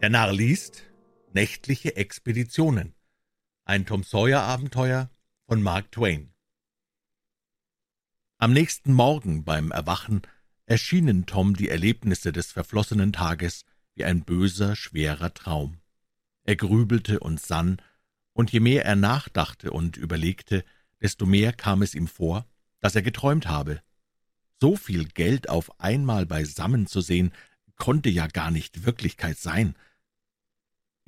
Der Narr liest Nächtliche Expeditionen. Ein Tom Sawyer-Abenteuer von Mark Twain. Am nächsten Morgen beim Erwachen erschienen Tom die Erlebnisse des verflossenen Tages wie ein böser, schwerer Traum. Er grübelte und sann, und je mehr er nachdachte und überlegte, desto mehr kam es ihm vor, dass er geträumt habe. So viel Geld auf einmal beisammen zu sehen, konnte ja gar nicht Wirklichkeit sein.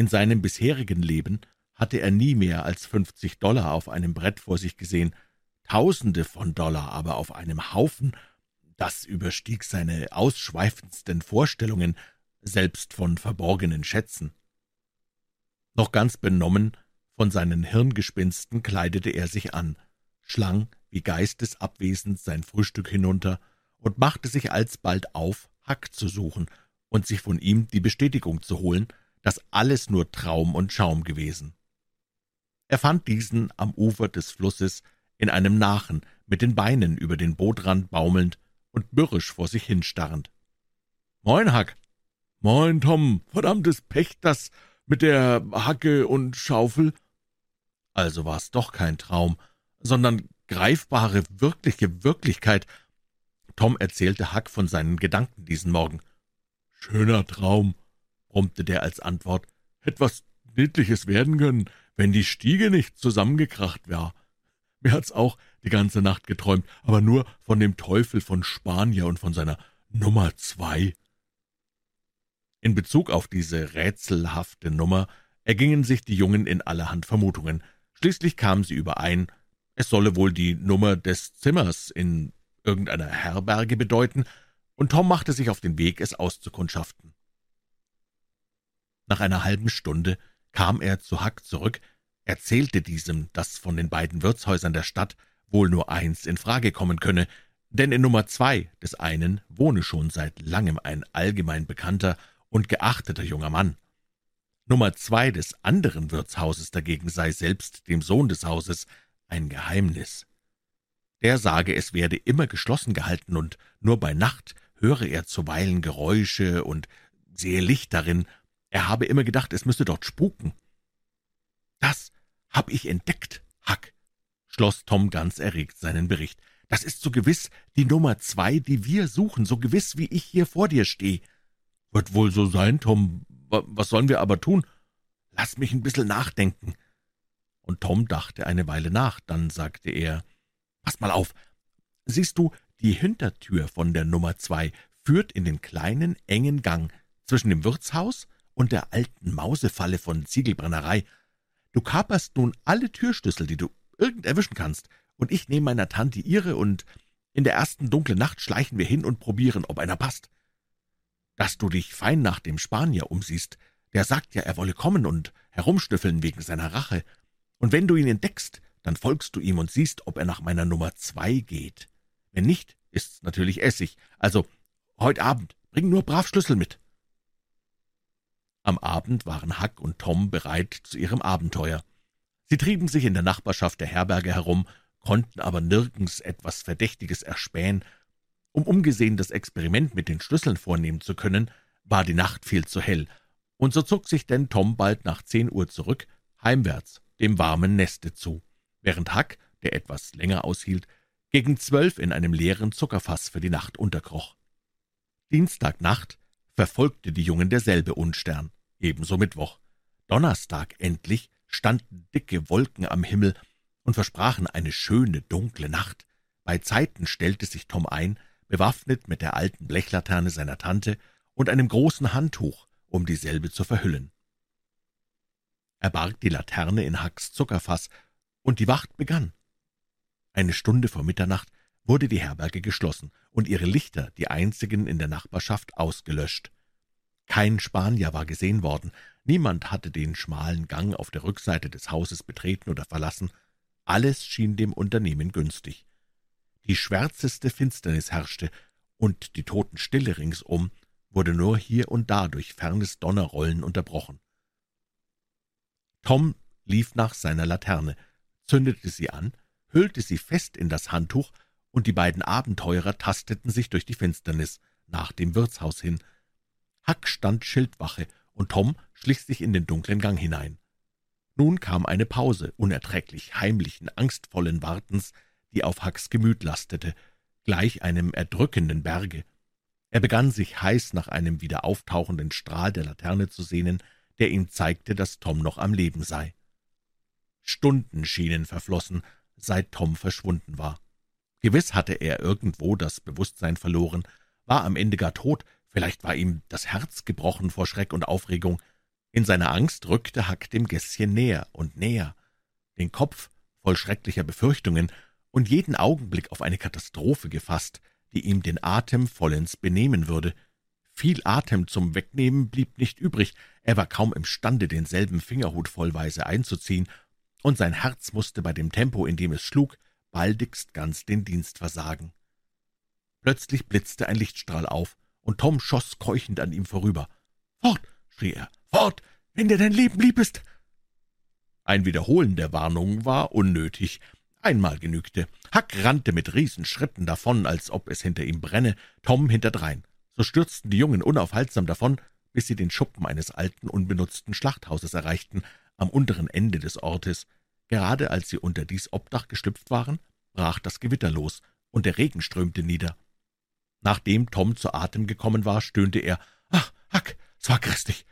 In seinem bisherigen Leben hatte er nie mehr als fünfzig Dollar auf einem Brett vor sich gesehen, Tausende von Dollar aber auf einem Haufen, das überstieg seine ausschweifendsten Vorstellungen, selbst von verborgenen Schätzen. Noch ganz benommen von seinen Hirngespinsten kleidete er sich an, schlang wie geistesabwesend sein Frühstück hinunter und machte sich alsbald auf, Hack zu suchen und sich von ihm die Bestätigung zu holen, dass alles nur Traum und Schaum gewesen. Er fand diesen am Ufer des Flusses in einem Nachen, mit den Beinen über den Bootrand baumelnd und mürrisch vor sich hinstarrend. »Moin, Hack!« »Moin, Tom! Verdammtes Pech, das mit der Hacke und Schaufel!« Also war es doch kein Traum, sondern greifbare, wirkliche Wirklichkeit. Tom erzählte Hack von seinen Gedanken diesen Morgen. »Schöner Traum«, brummte der als Antwort, »etwas Niedliches werden können, wenn die Stiege nicht zusammengekracht wär. Mir hat's auch die ganze Nacht geträumt, aber nur von dem Teufel von Spanier und von seiner Nummer zwei.« In Bezug auf diese rätselhafte Nummer ergingen sich die Jungen in allerhand Vermutungen. Schließlich kamen sie überein, es solle wohl die Nummer des Zimmers in irgendeiner Herberge bedeuten, und Tom machte sich auf den Weg, es auszukundschaften. Nach einer halben Stunde kam er zu Huck zurück, erzählte diesem, dass von den beiden Wirtshäusern der Stadt wohl nur eins in Frage kommen könne, denn in Nummer zwei des einen wohne schon seit langem ein allgemein bekannter und geachteter junger Mann. Nummer zwei des anderen Wirtshauses dagegen sei selbst dem Sohn des Hauses ein Geheimnis. Der sage, es werde immer geschlossen gehalten, und nur bei Nacht höre er zuweilen Geräusche und sehe Licht darin, er habe immer gedacht, es müsse dort spuken. »Das hab ich entdeckt, Huck«, schloss Tom ganz erregt seinen Bericht. »Das ist so gewiss die Nummer zwei, die wir suchen, so gewiss, wie ich hier vor dir stehe.« »Wird wohl so sein, Tom. Was sollen wir aber tun?« »Lass mich ein bissel nachdenken.« Und Tom dachte eine Weile nach, dann sagte er, »Pass mal auf. Siehst du, die Hintertür von der Nummer zwei führt in den kleinen, engen Gang zwischen dem Wirtshaus und der alten Mausefalle von Ziegelbrennerei. Du kaperst nun alle Türschlüssel, die du irgend erwischen kannst, und ich nehme meiner Tante ihre, und in der ersten dunklen Nacht schleichen wir hin und probieren, ob einer passt. Dass du dich fein nach dem Spanier umsiehst, der sagt ja, er wolle kommen und herumschnüffeln wegen seiner Rache. Und wenn du ihn entdeckst, dann folgst du ihm und siehst, ob er nach meiner Nummer zwei geht. Wenn nicht, ist's natürlich Essig. Also, heute Abend, bring nur brav Schlüssel mit. Am Abend waren Huck und Tom bereit zu ihrem Abenteuer. Sie trieben sich in der Nachbarschaft der Herberge herum, konnten aber nirgends etwas Verdächtiges erspähen. Um ungesehen das Experiment mit den Schlüsseln vornehmen zu können, war die Nacht viel zu hell, und so zog sich denn Tom bald nach zehn Uhr zurück, heimwärts, dem warmen Neste zu, während Huck, der etwas länger aushielt, gegen zwölf in einem leeren Zuckerfass für die Nacht unterkroch. Dienstagnacht verfolgte die Jungen derselbe Unstern, ebenso Mittwoch. Donnerstag endlich standen dicke Wolken am Himmel und versprachen eine schöne, dunkle Nacht. Bei Zeiten stellte sich Tom ein, bewaffnet mit der alten Blechlaterne seiner Tante und einem großen Handtuch, um dieselbe zu verhüllen. Er barg die Laterne in Hacks Zuckerfass, und die Wacht begann. Eine Stunde vor Mitternacht wurde die Herberge geschlossen und ihre Lichter, die einzigen in der Nachbarschaft, ausgelöscht. Kein Spanier war gesehen worden, niemand hatte den schmalen Gang auf der Rückseite des Hauses betreten oder verlassen, alles schien dem Unternehmen günstig. Die schwärzeste Finsternis herrschte, und die Totenstille ringsum wurde nur hier und da durch fernes Donnerrollen unterbrochen. Tom lief nach seiner Laterne, zündete sie an, hüllte sie fest in das Handtuch und die beiden Abenteurer tasteten sich durch die Finsternis nach dem Wirtshaus hin. Huck stand Schildwache und Tom schlich sich in den dunklen Gang hinein. Nun kam eine Pause unerträglich heimlichen, angstvollen Wartens, die auf Hacks Gemüt lastete, gleich einem erdrückenden Berge. Er begann sich heiß nach einem wieder auftauchenden Strahl der Laterne zu sehnen, der ihm zeigte, dass Tom noch am Leben sei. Stunden schienen verflossen, seit Tom verschwunden war. Gewiss hatte er irgendwo das Bewusstsein verloren, war am Ende gar tot, vielleicht war ihm das Herz gebrochen vor Schreck und Aufregung. In seiner Angst rückte Hack dem Gässchen näher und näher, den Kopf voll schrecklicher Befürchtungen und jeden Augenblick auf eine Katastrophe gefasst, die ihm den Atem vollends benehmen würde. Viel Atem zum Wegnehmen blieb nicht übrig, er war kaum imstande, denselben Fingerhut vollweise einzuziehen, und sein Herz musste bei dem Tempo, in dem es schlug, baldigst ganz den Dienst versagen. Plötzlich blitzte ein Lichtstrahl auf, und Tom schoss keuchend an ihm vorüber. »Fort!« schrie er. »Fort, wenn dir dein Leben lieb ist!« Ein Wiederholen der Warnung war unnötig. Einmal genügte. Hack rannte mit Riesenschritten davon, als ob es hinter ihm brenne, Tom hinterdrein. So stürzten die Jungen unaufhaltsam davon, bis sie den Schuppen eines alten, unbenutzten Schlachthauses erreichten, am unteren Ende des Ortes. Gerade als sie unter dies Obdach geschlüpft waren, brach das Gewitter los, und der Regen strömte nieder. Nachdem Tom zu Atem gekommen war, stöhnte er, »Ach, Hack, es war grässlich.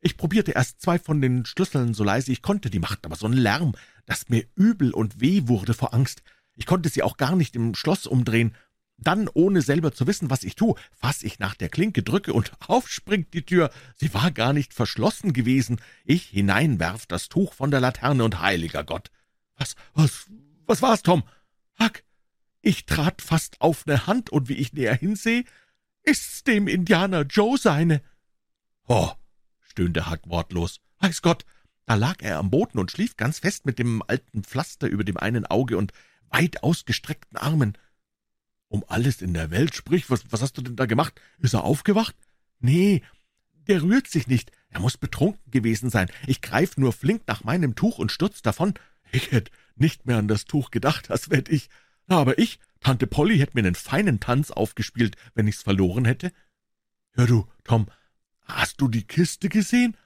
Ich probierte erst zwei von den Schlüsseln so leise ich konnte, die machten aber so einen Lärm, dass mir übel und weh wurde vor Angst. Ich konnte sie auch gar nicht im Schloss umdrehen. Dann, ohne selber zu wissen, was ich tue, fass ich nach der Klinke, drücke und aufspringt die Tür. Sie war gar nicht verschlossen gewesen. Ich hineinwerf das Tuch von der Laterne und heiliger Gott. Was, was, was war's, Tom? Hack, ich trat fast auf ne Hand, und wie ich näher hinsehe, ist's dem Indianer Joe seine. Oh, stöhnte Huck wortlos. Weiß Gott, da lag er am Boden und schlief ganz fest mit dem alten Pflaster über dem einen Auge und weit ausgestreckten Armen. Um alles in der Welt, sprich, was, was hast du denn da gemacht? Ist er aufgewacht? Nee, der rührt sich nicht. Er muss betrunken gewesen sein. Ich greif nur flink nach meinem Tuch und stürz davon. Ich hätt nicht mehr an das Tuch gedacht, als wär ich. Aber ich, Tante Polly, hätt mir einen feinen Tanz aufgespielt, wenn ich's verloren hätte. Hör du, Tom, hast du die Kiste gesehen?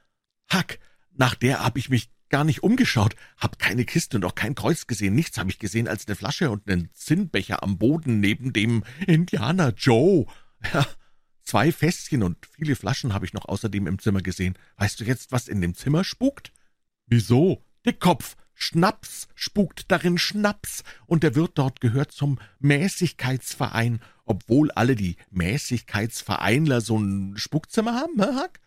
Hack, nach der hab ich mich gar nicht umgeschaut, hab keine Kiste und auch kein Kreuz gesehen, nichts hab ich gesehen als eine Flasche und einen Zinnbecher am Boden neben dem Indianer Joe. Ja, zwei Fässchen und viele Flaschen habe ich noch außerdem im Zimmer gesehen. Weißt du jetzt, was in dem Zimmer spukt? Wieso? Dickkopf, Schnaps spukt darin Schnaps, und der Wirt dort gehört zum Mäßigkeitsverein, obwohl alle die Mäßigkeitsvereinler so ein Spuckzimmer haben, hä, Hack?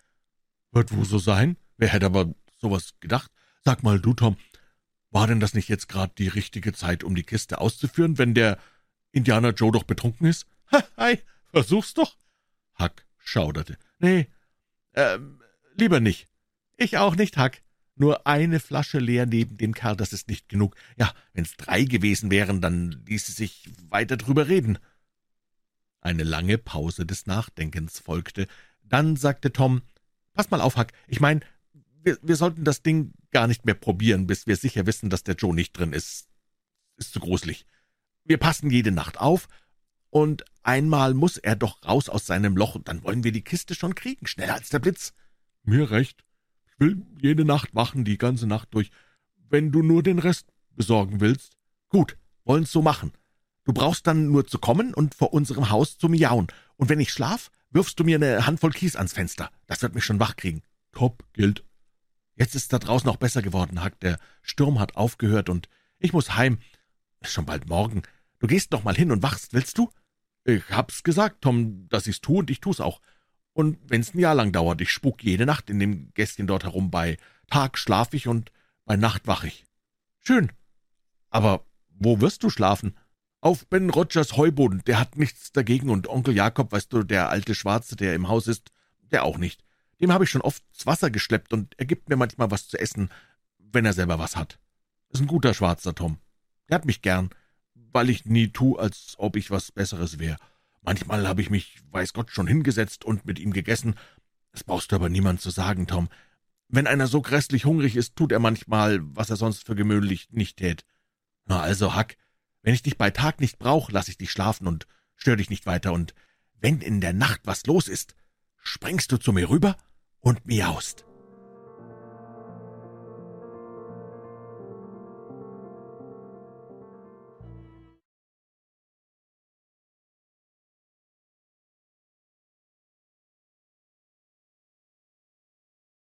Wird wohl so sein? Wer hätte aber sowas gedacht? Sag mal, du, Tom, war denn das nicht jetzt gerade die richtige Zeit, um die Kiste auszuführen, wenn der Indianer Joe doch betrunken ist? Hi, versuch's doch. Huck schauderte. Nee, ähm, lieber nicht. Ich auch nicht, Huck. Nur eine Flasche leer neben dem Kerl, das ist nicht genug. Ja, wenn's drei gewesen wären, dann ließe sich weiter drüber reden. Eine lange Pause des Nachdenkens folgte. Dann sagte Tom, »Pass mal auf, Huck, ich mein, wir, wir sollten das Ding gar nicht mehr probieren, bis wir sicher wissen, dass der Joe nicht drin ist. Ist zu gruselig. Wir passen jede Nacht auf, und einmal muss er doch raus aus seinem Loch, und dann wollen wir die Kiste schon kriegen, schneller als der Blitz. Mir recht. Will jede Nacht wachen, die ganze Nacht durch, wenn du nur den Rest besorgen willst. Gut, wollen's so machen. Du brauchst dann nur zu kommen und vor unserem Haus zu miauen, und wenn ich schlaf, wirfst du mir eine Handvoll Kies ans Fenster. Das wird mich schon wach kriegen. Top, gilt. Jetzt ist da draußen noch besser geworden, Hack. Der Sturm hat aufgehört und ich muss heim. Ist schon bald morgen. Du gehst noch mal hin und wachst, willst du? Ich hab's gesagt, Tom, dass ich's tu und ich tu's auch. Und wenn's ein Jahr lang dauert, ich spuk jede Nacht in dem Gästchen dort herum. Bei Tag schlaf ich und bei Nacht wach ich. Schön. Aber wo wirst du schlafen? Auf Ben Rogers Heuboden. Der hat nichts dagegen und Onkel Jakob, weißt du, der alte Schwarze, der im Haus ist, der auch nicht. Dem habe ich schon oft das Wasser geschleppt und er gibt mir manchmal was zu essen, wenn er selber was hat. Ist ein guter Schwarzer, Tom. Der hat mich gern, weil ich nie tu, als ob ich was Besseres wär. Manchmal habe ich mich, weiß Gott, schon hingesetzt und mit ihm gegessen. Das brauchst du aber niemand zu sagen, Tom. Wenn einer so grässlich hungrig ist, tut er manchmal, was er sonst für gewöhnlich nicht tät. Na also, Hack, wenn ich dich bei Tag nicht brauch, lass ich dich schlafen und stör dich nicht weiter, und wenn in der Nacht was los ist, springst du zu mir rüber und miaust.